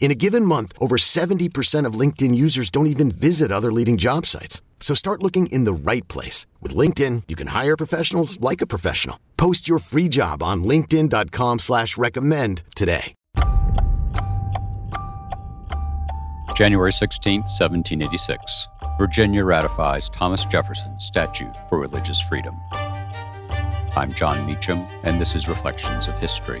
In a given month, over 70% of LinkedIn users don't even visit other leading job sites. So start looking in the right place. With LinkedIn, you can hire professionals like a professional. Post your free job on linkedin.com slash recommend today. January 16th, 1786. Virginia ratifies Thomas Jefferson's Statute for Religious Freedom. I'm Jon Meacham, and this is Reflections of History.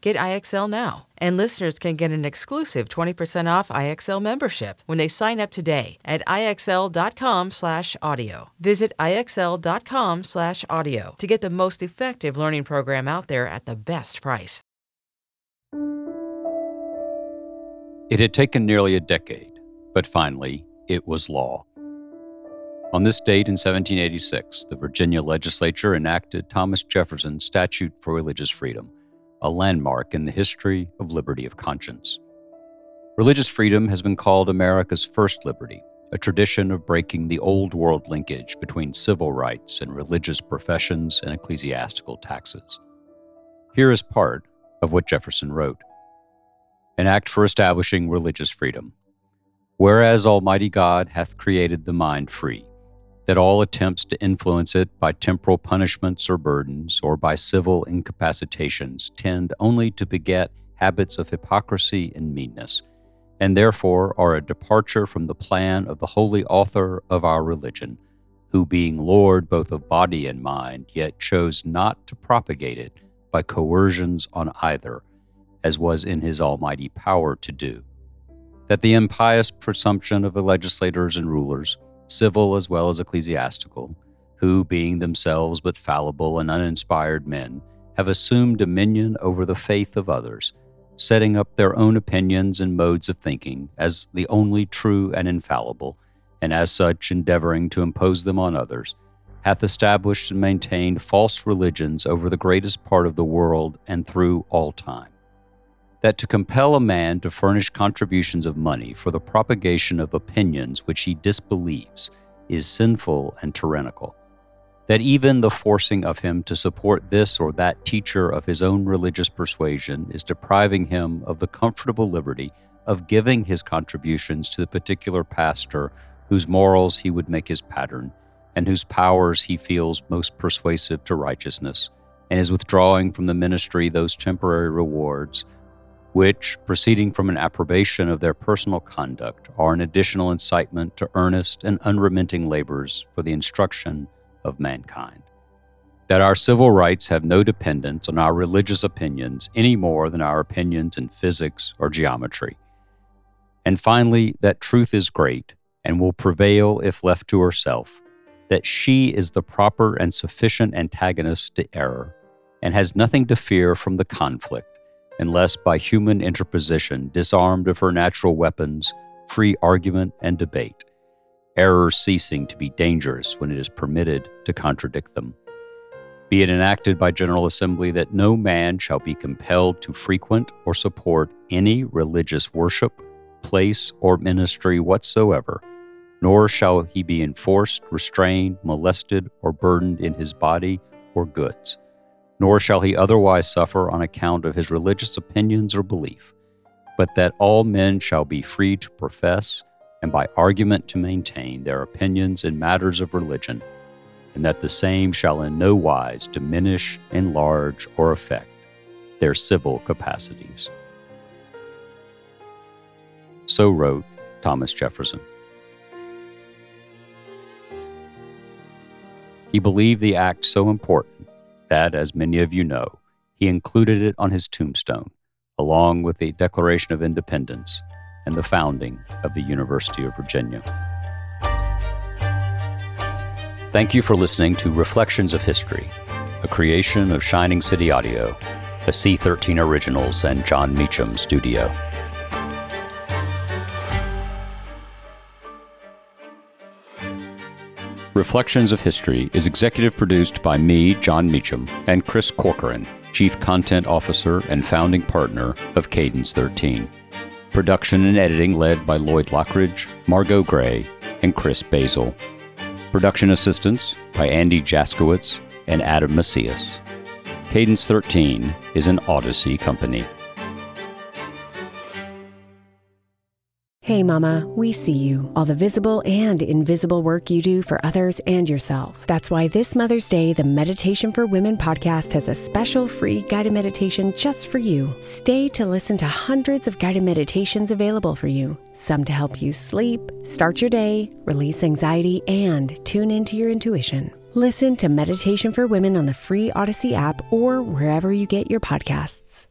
Get IXL now. And listeners can get an exclusive 20% off IXL membership when they sign up today at IXL.com/audio. Visit IXL.com/audio to get the most effective learning program out there at the best price. It had taken nearly a decade, but finally, it was law. On this date in 1786, the Virginia legislature enacted Thomas Jefferson's Statute for Religious Freedom, a landmark in the history of liberty of conscience. Religious freedom has been called America's first liberty, a tradition of breaking the old world linkage between civil rights and religious professions and ecclesiastical taxes. Here is part of what Jefferson wrote An act for establishing religious freedom. Whereas Almighty God hath created the mind free, that all attempts to influence it by temporal punishments or burdens, or by civil incapacitations, tend only to beget habits of hypocrisy and meanness, and therefore are a departure from the plan of the holy author of our religion, who, being Lord both of body and mind, yet chose not to propagate it by coercions on either, as was in his almighty power to do. That the impious presumption of the legislators and rulers, civil as well as ecclesiastical, who, being themselves but fallible and uninspired men, have assumed dominion over the faith of others, setting up their own opinions and modes of thinking as the only true and infallible, and as such endeavoring to impose them on others, hath established and maintained false religions over the greatest part of the world and through all time. That to compel a man to furnish contributions of money for the propagation of opinions which he disbelieves is sinful and tyrannical. That even the forcing of him to support this or that teacher of his own religious persuasion is depriving him of the comfortable liberty of giving his contributions to the particular pastor whose morals he would make his pattern and whose powers he feels most persuasive to righteousness, and is withdrawing from the ministry those temporary rewards which, proceeding from an approbation of their personal conduct, are an additional incitement to earnest and unremitting labors for the instruction of mankind. That our civil rights have no dependence on our religious opinions any more than our opinions in physics or geometry. And finally, that truth is great and will prevail if left to herself, that she is the proper and sufficient antagonist to error, and has nothing to fear from the conflict unless by human interposition, disarmed of her natural weapons, free argument and debate, error ceasing to be dangerous when it is permitted to contradict them. Be it enacted by General Assembly that no man shall be compelled to frequent or support any religious worship, place, or ministry whatsoever, nor shall he be enforced, restrained, molested, or burdened in his body or goods nor shall he otherwise suffer on account of his religious opinions or belief, but that all men shall be free to profess and by argument to maintain their opinions in matters of religion, and that the same shall in no wise diminish, enlarge, or affect their civil capacities. So wrote Thomas Jefferson. He believed the act so important that, as many of you know, he included it on his tombstone, along with the Declaration of Independence and the founding of the University of Virginia. Thank you for listening to Reflections of History, a creation of Shining City Audio, a C13 Originals and Jon Meacham studio. Reflections of History is executive produced by me, Jon Meacham, and Chris Corcoran, Chief Content Officer and founding partner of Cadence 13. Production and editing led by Lloyd Lockridge, Margot Gray, and Chris Basil. Production assistance by Andy Jaskowitz and Adam Macias. Cadence 13 is an Odyssey company. Hey, Mama, we see you, all the visible and invisible work you do for others and yourself. That's why this Mother's Day, the Meditation for Women podcast has a special free guided meditation just for you. Stay to listen to hundreds of guided meditations available for you, some to help you sleep, start your day, release anxiety, and tune into your intuition. Listen to Meditation for Women on the free Odyssey app or wherever you get your podcasts.